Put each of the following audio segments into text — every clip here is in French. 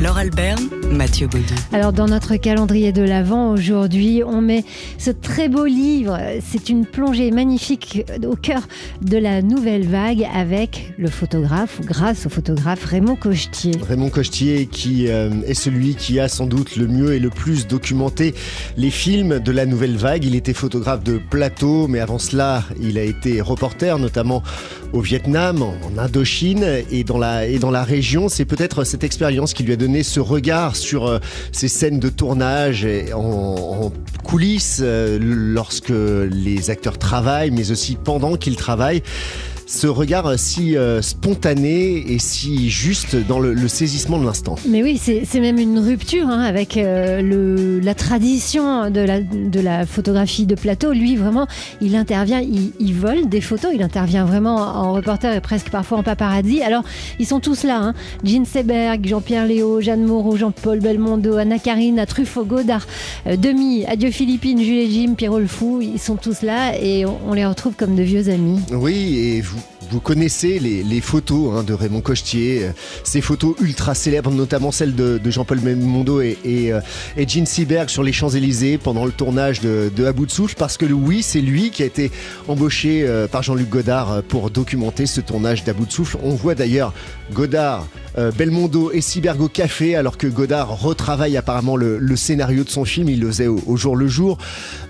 Laure Albert, Mathieu Baudou. Alors dans notre calendrier de l'Avent, aujourd'hui, on met ce très beau livre. C'est une plongée magnifique au cœur de la nouvelle vague avec le photographe, grâce au photographe Raymond Cochetier. Raymond Cochetier qui euh, est celui qui a sans doute le mieux et le plus documenté les films de la nouvelle vague. Il était photographe de plateau, mais avant cela, il a été reporter, notamment au Vietnam, en Indochine et dans la, et dans la région. C'est peut-être cette expérience qui lui a donné ce regard sur euh, ces scènes de tournage en, en coulisses euh, lorsque les acteurs travaillent, mais aussi pendant qu'ils travaillent ce regard si euh, spontané et si juste dans le, le saisissement de l'instant. Mais oui, c'est même une rupture hein, avec euh, le, la tradition de la, de la photographie de plateau. Lui, vraiment, il intervient, il, il, vole des photos, il intervient vraiment en reporter et presque parfois en paparazzi. Alors, ils sont tous là. Hein. Jean Seberg, Jean-Pierre Léo, Jeanne Moreau, Jean-Paul Belmondo, Anna Karine, Truffaut, Godard, euh, Demi, Adieu Philippine, Jules Jim, Pierrot le Fou. Ils sont tous là et on, on les retrouve comme de vieux amis. Oui, et vous vous connaissez les, photos hein, de Raymond Cochetier, euh, ces photos ultra célèbres, notamment celles de, Jean-Paul Belmondo et, et, euh, Seberg sur les Champs-Élysées pendant le tournage de, de souffle, parce que oui, c'est lui qui a été embauché euh, par Jean-Luc Godard pour documenter ce tournage d'À bout de souffle. On voit d'ailleurs Godard euh, Belmondo et Cyberg au café, alors que Godard retravaille apparemment le, scénario de son film. Il le faisait au, jour le jour.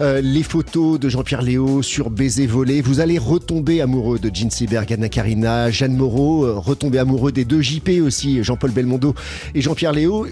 Euh, les photos de Jean-Pierre Léo sur Baiser volé. Vous allez retomber amoureux de Gene Seberg, Anna Karina, Jeanne Moreau, euh, retomber amoureux des deux JP aussi, Jean-Paul Belmondo et Jean-Pierre Léo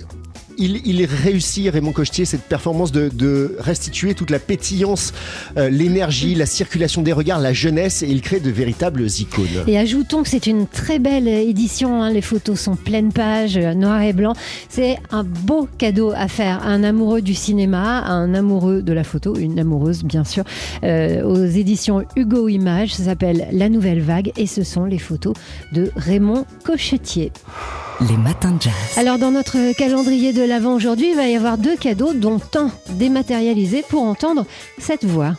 il, réussit, Raymond Cochetier, cette performance de, restituer toute la pétillance, euh, l'énergie, la circulation des regards, la jeunesse, et il crée de véritables icônes. Et ajoutons que c'est une très belle édition, hein. les photos sont pleine page, euh, noir et blanc. C'est un beau cadeau à faire à un amoureux du cinéma, à un amoureux de la photo, une amoureuse bien sûr, euh, aux éditions Hugo Images, ça s'appelle La Nouvelle Vague, et ce sont les photos de Raymond Cochetier. Les matins de jazz. Alors dans notre calendrier de l'avant aujourd'hui, il va y avoir deux cadeaux, dont un dématérialisé pour entendre cette voix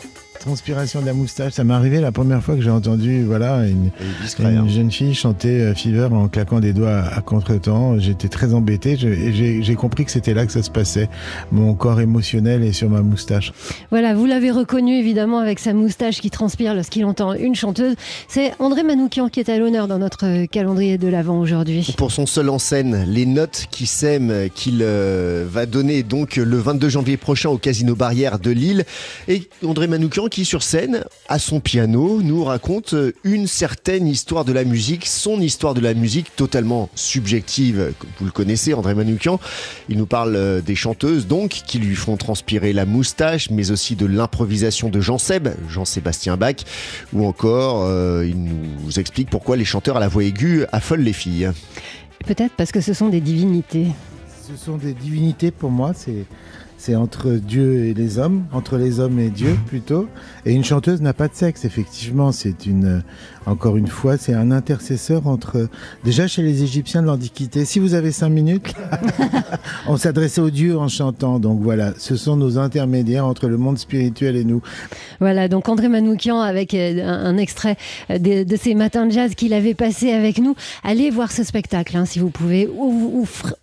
transpiration de la moustache. Ça m'est arrivé la première fois que j'ai entendu voilà, une, discret, une hein. jeune fille chanter euh, Fever en claquant des doigts à, à contre-temps. J'étais très embêté je, et j'ai compris que c'était là que ça se passait. Mon corps émotionnel est sur ma moustache. Voilà, vous l'avez reconnu évidemment avec sa moustache qui transpire lorsqu'il entend une chanteuse. C'est André Manoukian qui est à l'honneur dans notre calendrier de l'Avent aujourd'hui. Pour son seul en scène, les notes qui s'aiment qu'il euh, va donner donc le 22 janvier prochain au Casino Barrière de Lille. Et André Manoukian qui sur scène, à son piano, nous raconte une certaine histoire de la musique, son histoire de la musique totalement subjective. Vous le connaissez, André Manoukian. Il nous parle des chanteuses, donc, qui lui font transpirer la moustache, mais aussi de l'improvisation de Jean Seb, Jean-Sébastien Bach, ou encore, euh, il nous explique pourquoi les chanteurs à la voix aiguë affolent les filles. Peut-être parce que ce sont des divinités. Ce sont des divinités pour moi, c'est c'est entre Dieu et les hommes, entre les hommes et Dieu plutôt. Et une chanteuse n'a pas de sexe, effectivement. C'est une, encore une fois, c'est un intercesseur entre. Déjà chez les Égyptiens de l'Antiquité, si vous avez cinq minutes, on s'adressait aux dieux en chantant. Donc voilà, ce sont nos intermédiaires entre le monde spirituel et nous. Voilà, donc André Manoukian avec un, un extrait de, de, ces matins de jazz qu'il avait passé avec nous. Allez voir ce spectacle, hein, si vous pouvez,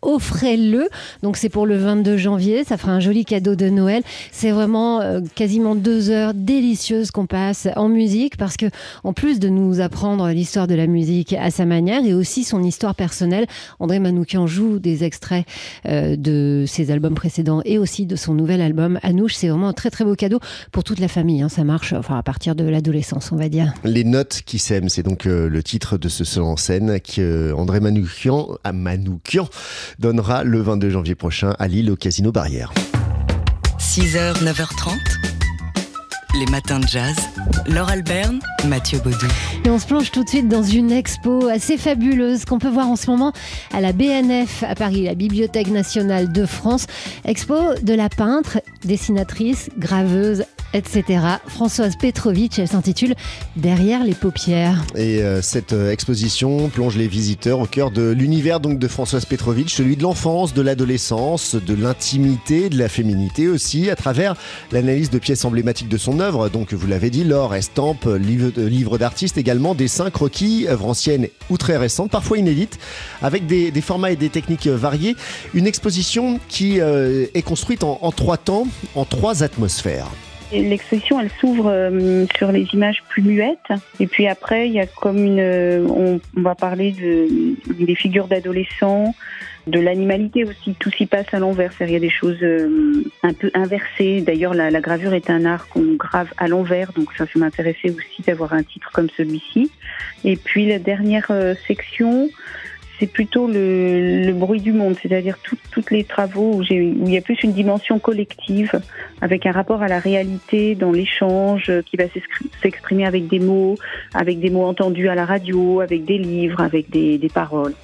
offrez-le. Donc c'est pour le 22 janvier, ça fera un joli cadeau de Noël. C'est vraiment euh, quasiment deux heures délicieuses qu'on passe en musique parce que en plus de nous apprendre l'histoire de la musique à sa manière et aussi son histoire personnelle, André Manoukian joue des extraits euh, de ses albums précédents et aussi de son nouvel album Anouche. C'est vraiment un très très beau cadeau pour toute la famille. Hein. Ça marche enfin à partir de l'adolescence, on va dire. Les notes qui s'aiment, c'est donc euh, le titre de ce seul en scène que André Manoukian, à Manoukian donnera le 22 janvier prochain à Lille au Casino Barrière. 6h, 9h30. Les matins de jazz. Laure Alberne, Mathieu Baudou. Et on se plonge tout de suite dans une expo assez fabuleuse qu'on peut voir en ce moment à la BNF à Paris, la Bibliothèque nationale de France. Expo de la peintre, dessinatrice, graveuse etc. Françoise Petrovitch, elle s'intitule Derrière les paupières. Et euh, cette euh, exposition plonge les visiteurs au cœur de l'univers donc de Françoise Petrovitch, celui de l'enfance, de l'adolescence, de l'intimité, de la féminité aussi, à travers l'analyse de pièces emblématiques de son œuvre. Donc vous l'avez dit, l'or, estampes, livres livre d'artistes également, dessins, croquis, œuvres anciennes ou très récentes, parfois inédites, avec des, formats et des techniques variées. Une exposition qui euh, est construite en trois temps, en trois atmosphères. L'exposition, elle s'ouvre euh, sur les images plus muettes. Et puis après, il y a comme une, euh, on, on va parler de, des figures d'adolescents, de l'animalité aussi. Tout s'y passe à l'envers. Il y a des choses euh, un peu inversées. D'ailleurs, la, la gravure est un art qu'on grave à l'envers. Donc ça, ça m'intéressait aussi d'avoir un titre comme celui-ci. Et puis la dernière euh, section, c'est plutôt le, bruit du monde, c'est-à-dire toutes les travaux où, il y a plus une dimension collective, avec un rapport à la réalité dans l'échange euh, qui va s'expri- s'exprimer avec des mots, avec des mots entendus à la radio, avec des livres, avec des paroles.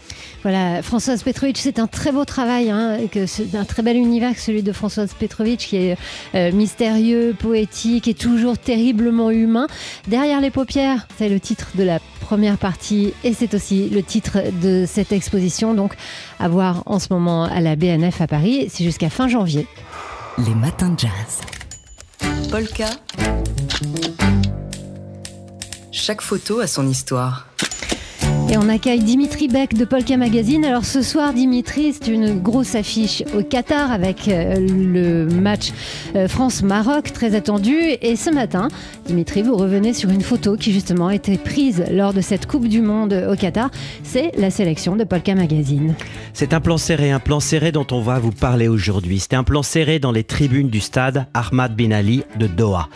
Voilà, Françoise Petrovitch, c'est un très beau travail, hein, que c'est un très bel univers que celui de Françoise Petrovitch, qui est euh, mystérieux, poétique et toujours terriblement humain. Derrière les paupières, c'est le titre de la première partie et c'est aussi le titre de cette exposition, donc à voir en ce moment à la BNF à Paris. C'est jusqu'à fin janvier. Les matins de jazz. Polka. Chaque photo a son histoire. Et on accueille Dimitri Beck de Polka Magazine. Alors ce soir, Dimitri, c'est une grosse affiche au Qatar avec euh, le match euh, France-Maroc très attendu. Et ce matin, Dimitri, vous revenez sur une photo qui justement a été prise lors de cette Coupe du Monde au Qatar. C'est la sélection de Polka Magazine. C'est un plan serré, un plan serré dont on va vous parler aujourd'hui. C'est un plan serré dans les tribunes du stade Ahmad Bin Ali de Doha.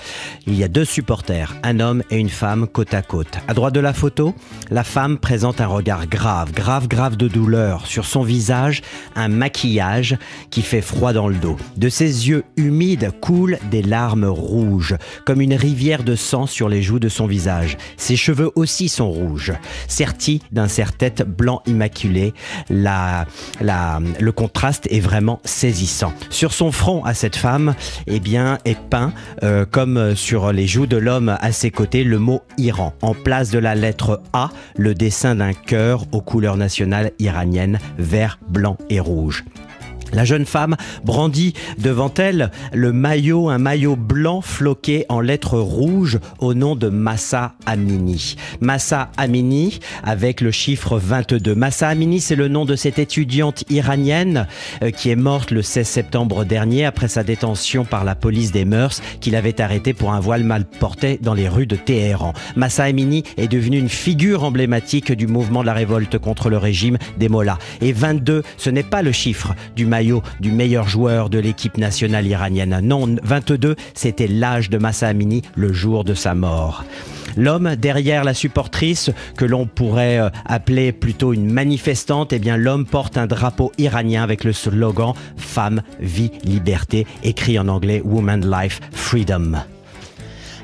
Il y a deux supporters, un homme et une femme côte à côte. À droite de la photo, la femme présente un regard grave, grave, grave de douleur. Sur son visage, un maquillage qui fait froid dans le dos. De ses yeux humides coulent des larmes rouges, comme une rivière de sang sur les joues de son visage. Ses cheveux aussi sont rouges, sertis d'un serre-tête blanc immaculé. La, la, le contraste est vraiment saisissant. Sur son front à cette femme, eh bien, est peint, euh, comme sur les joues de l'homme à ses côtés, le mot Iran. En place de la lettre A, le dessin d'un cœur aux couleurs nationales iraniennes, vert, blanc et rouge. La jeune femme brandit devant elle le maillot, un maillot blanc floqué en lettres rouges au nom de Massa Amini. Massa Amini avec le chiffre 22. Massa Amini, c'est le nom de cette étudiante iranienne euh, qui est morte le 16 septembre dernier après sa détention par la police des mœurs qui l'avait arrêtée pour un voile mal porté dans les rues de Téhéran. Massa Amini est devenue une figure emblématique du mouvement de la révolte contre le régime des Mollahs. Et 22, ce n'est pas le chiffre du maillot du meilleur joueur de l'équipe nationale iranienne. Non, 22, c'était l'âge de Massa Amini le jour de sa mort. L'homme derrière la supportrice, que l'on pourrait euh, appeler plutôt une manifestante, eh bien l'homme porte un drapeau iranien avec le slogan Femme, vie, liberté, écrit en anglais Woman, Life, Freedom.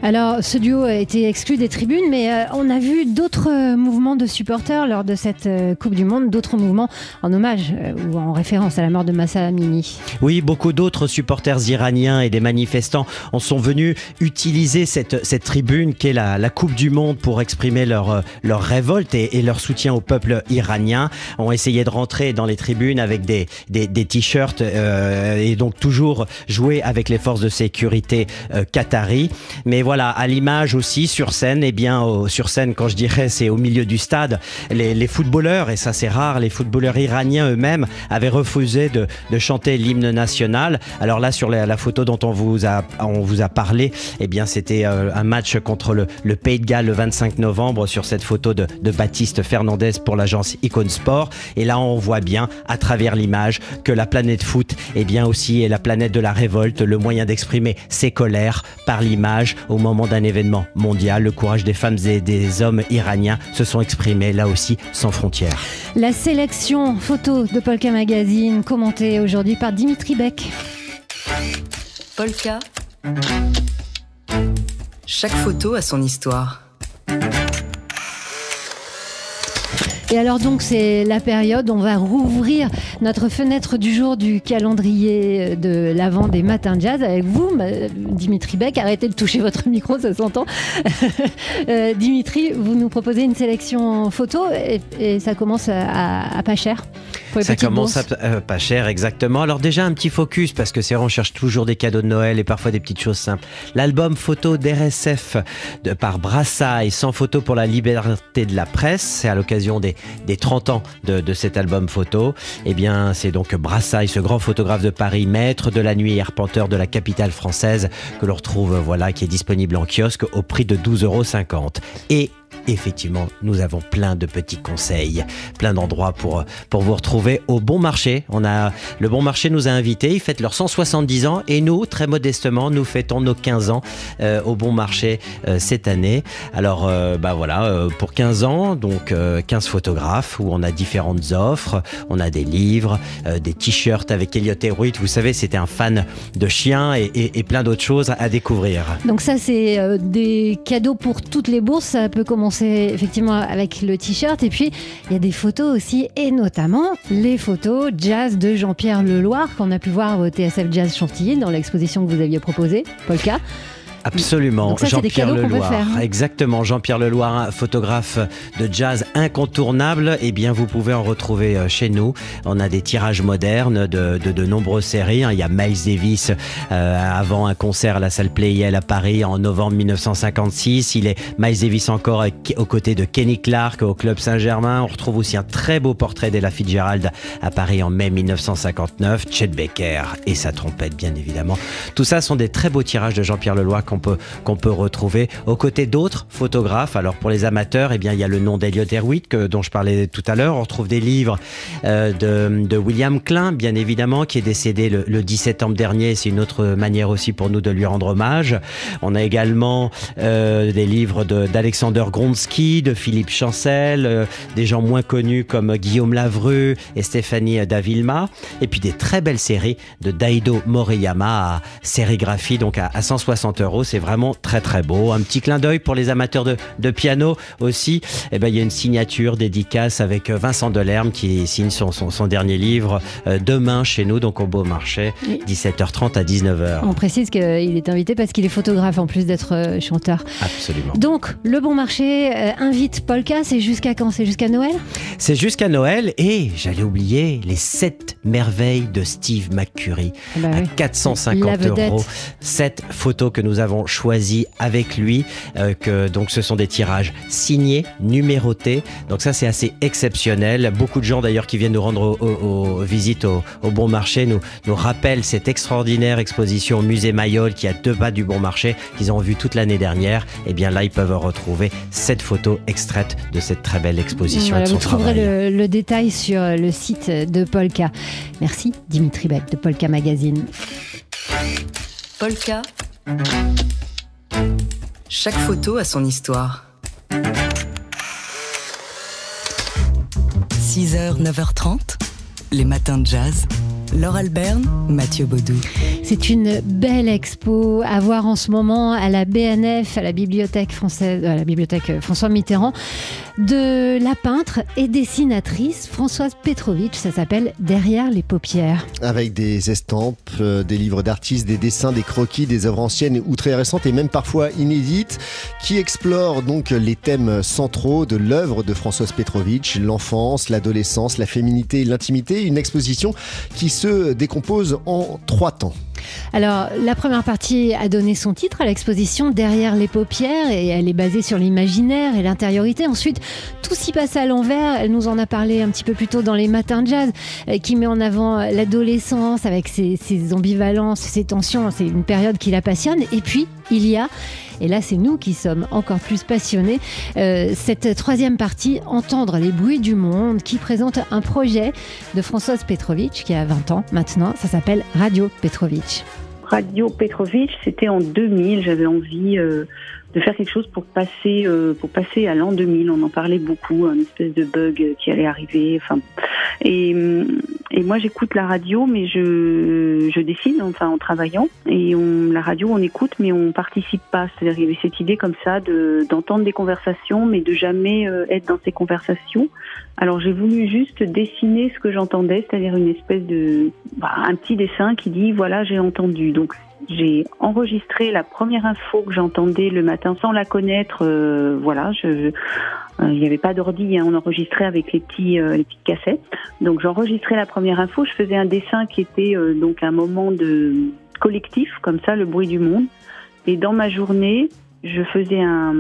Alors, ce duo a été exclu des tribunes, mais euh, on a vu d'autres euh, mouvements de supporters lors de cette euh, Coupe du Monde, d'autres mouvements en hommage ou en référence à la mort de Massa Amini. Oui, beaucoup d'autres supporters iraniens et des manifestants en sont venus utiliser cette, cette tribune qu'est la, la Coupe du Monde pour exprimer leur, leur révolte et, leur soutien au peuple iranien. Ont essayé de rentrer dans les tribunes avec des, des, t-shirts et donc toujours jouer avec les forces de sécurité qatari. Mais voilà, à l'image aussi sur scène, et bien au- sur scène quand je dirais c'est au milieu du stade, les, footballeurs, et ça c'est rare, les footballeurs iraniens eux-mêmes avaient refusé de, chanter l'hymne national. Alors là sur la, photo dont on vous a, on a parlé, eh bien c'était euh, un match contre le, Pays de Galles le 25 novembre sur cette photo de, Baptiste Fernandez pour l'agence Icon Sport. Et là on voit bien à travers l'image que la planète foot eh bien aussi est la planète de la révolte, le moyen d'exprimer ses colères par l'image moment d'un événement mondial. Le courage des femmes et des hommes iraniens se sont exprimés là aussi sans frontières. La sélection photo de Polka Magazine, commentée aujourd'hui par Dimitri Beck. Polka. Chaque photo a son histoire. Et alors donc c'est la période, on va rouvrir notre fenêtre du jour du calendrier de l'avant des matins jazz avec vous, Dimitri Beck. Arrêtez de toucher votre micro, ça s'entend. Euh, Dimitri, vous nous proposez une sélection photo et, ça commence à, pas cher. Ça commence à euh, pas cher, exactement. Alors déjà un petit focus parce que c'est on cherche toujours des cadeaux de Noël et parfois des petites choses simples. L'album photo d'RSF de, par Brassailles, sans photo pour la liberté de la presse, c'est à l'occasion des des 30 ans de, cet album photo. Eh bien, c'est donc Brassailles, ce grand photographe de Paris, maître de la nuit arpenteur de la capitale française, que l'on retrouve, voilà, qui est disponible en kiosque au prix de 12,50 euros. Et effectivement, nous avons plein de petits conseils, plein d'endroits pour, pour vous retrouver au bon marché. On a, le bon marché nous a invités, ils fêtent leurs 170 ans et nous, très modestement, nous fêtons nos 15 ans euh, au bon marché euh, cette année. Alors, euh, bah voilà, pour 15 ans, donc 15 photographes où on a différentes offres. On a des livres, des t-shirts avec Elliot Hewitt. Vous savez, c'était un fan de chiens et, et plein d'autres choses à découvrir. Donc ça, c'est des cadeaux pour toutes les bourses. Ça peut commencer effectivement avec le t-shirt. Et puis, il y a des photos aussi, et notamment les photos jazz de Jean-Pierre Leloir qu'on a pu voir au TSF Jazz Chantilly dans l'exposition que vous aviez proposée, Polka. Absolument, Jean-Pierre Leloir. Hein. Exactement, Jean-Pierre Leloir, photographe de jazz incontournable. Eh bien, vous pouvez en retrouver euh, chez nous. On a des tirages modernes de, de, nombreuses séries. Hein. Il y a Miles Davis euh, avant un concert à la salle Playel à Paris en novembre 1956. Il est Miles Davis encore aux côtés de Kenny Clark au Club Saint-Germain. On retrouve aussi un très beau portrait d'Ella Fitzgerald à Paris en mai 1959. Chet Baker et sa trompette, bien évidemment. Tout ça sont des très beaux tirages de Jean-Pierre Leloir qu'on qu'on peut retrouver aux côtés d'autres photographes. Alors pour les amateurs, eh bien, il y a le nom d'Eliot Erwitt dont je parlais tout à l'heure. On retrouve des livres euh, de, de, William Klein, bien évidemment, qui est décédé le, le 10 septembre dernier. C'est une autre manière aussi pour nous de lui rendre hommage. On a également euh, des livres d'Alexander Gronsky, de Philippe Chancel, euh, des gens moins connus comme Guillaume Lavreux et Stéphanie Davilma, et puis des très belles séries de Daido Moriyama à sérigraphie, donc à 160 euros c'est vraiment très très beau. Un petit clin d'œil pour les amateurs de, piano aussi. Eh ben, il y a une signature dédicace avec Vincent Delerme qui signe son, son, dernier livre euh, demain chez nous, donc au Beau Marché, 17h30 à 19h. On précise qu'il est invité parce qu'il est photographe en plus d'être euh, chanteur. Absolument. Donc, le Bon Marché euh, invite Polka, c'est jusqu'à quand? C'est jusqu'à Noël? C'est jusqu'à Noël et j'allais oublier les 7 merveilles de Steve McCurry ah bah à 450 euros. 7 photos que nous avons choisi avec lui. Euh, que donc ce sont des tirages signés, numérotés. Donc ça c'est assez exceptionnel. Beaucoup de gens d'ailleurs qui viennent nous rendre aux visites au, Bon Marché nous, nous rappellent cette extraordinaire exposition au musée Mayol qui a deux pas du Bon Marché qu'ils ont vu toute l'année dernière. Et eh bien là ils peuvent retrouver cette photo extraite de cette très belle exposition. Voilà, vous trouverez le, le, détail sur le site de Polka. Merci Dimitri Beck de Polka Magazine. Polka. Chaque photo a son histoire. 6h, 9h30, les matins de jazz. Laure Alberne, Mathieu Baudou. C'est une belle expo à voir en ce moment à la BNF, à la bibliothèque française, à la bibliothèque François Mitterrand, de la peintre et dessinatrice Françoise Petrovitch. Ça s'appelle Derrière les paupières. Avec des estampes, euh, des livres d'artistes, des dessins, des croquis, des œuvres anciennes ou très récentes et même parfois inédites, qui explorent donc les thèmes centraux de l'œuvre de Françoise Petrovitch, l'enfance, l'adolescence, la féminité, l'intimité. Une exposition qui se décompose en trois temps. Alors, la première partie a donné son titre à l'exposition Derrière les paupières et elle est basée sur l'imaginaire et l'intériorité. Ensuite, tout s'y passe à l'envers. Elle nous en a parlé un petit peu plus tôt dans les matins de jazz, euh, qui met en avant l'adolescence avec ses, ses ambivalences, ses tensions. C'est une période qui la passionne. Et puis, il y a et là, c'est nous qui sommes encore plus passionnés. Euh, cette troisième partie, Entendre les bruits du monde, qui présente un projet de Françoise Petrovitch, qui a 20 ans maintenant. Ça s'appelle Radio Petrovitch. Radio Petrovitch, c'était en 2000. J'avais envie euh, de faire quelque chose pour passer, euh, pour passer à l'an 2000. On en parlait beaucoup, un espèce de bug qui allait arriver. Enfin, et, et moi j'écoute la radio, mais je, je dessine, enfin en travaillant. Et la radio, on écoute, mais on participe pas. C'est-à-dire il y avait cette idée comme ça de d'entendre des conversations, mais de jamais euh, être dans ces conversations. Alors j'ai voulu juste dessiner ce que j'entendais, c'est-à-dire une espèce de bah, un petit dessin qui dit voilà j'ai entendu. Donc j'ai enregistré la première info que j'entendais le matin sans la connaître. Euh, voilà, je, euh, il n'y avait pas d'ordi, hein, on enregistrait avec les petits euh, les petites cassettes. Donc j'enregistrais la première info, je faisais un dessin qui était donc un moment de collectif, comme ça, le bruit du monde. Et dans ma journée, je faisais un,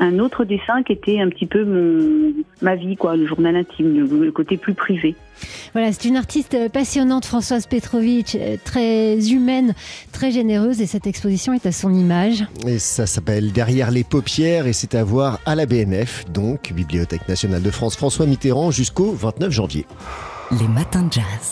un, autre dessin qui était un petit peu mon, ma vie, quoi, le journal intime, le, le côté plus privé. Voilà, c'est une artiste passionnante, Françoise Petrovitch, très humaine, très généreuse, et cette exposition est à son image. Et ça s'appelle Derrière les paupières, et c'est à voir à la BNF, donc Bibliothèque nationale de France François Mitterrand, jusqu'au 29 janvier. Les matins de jazz.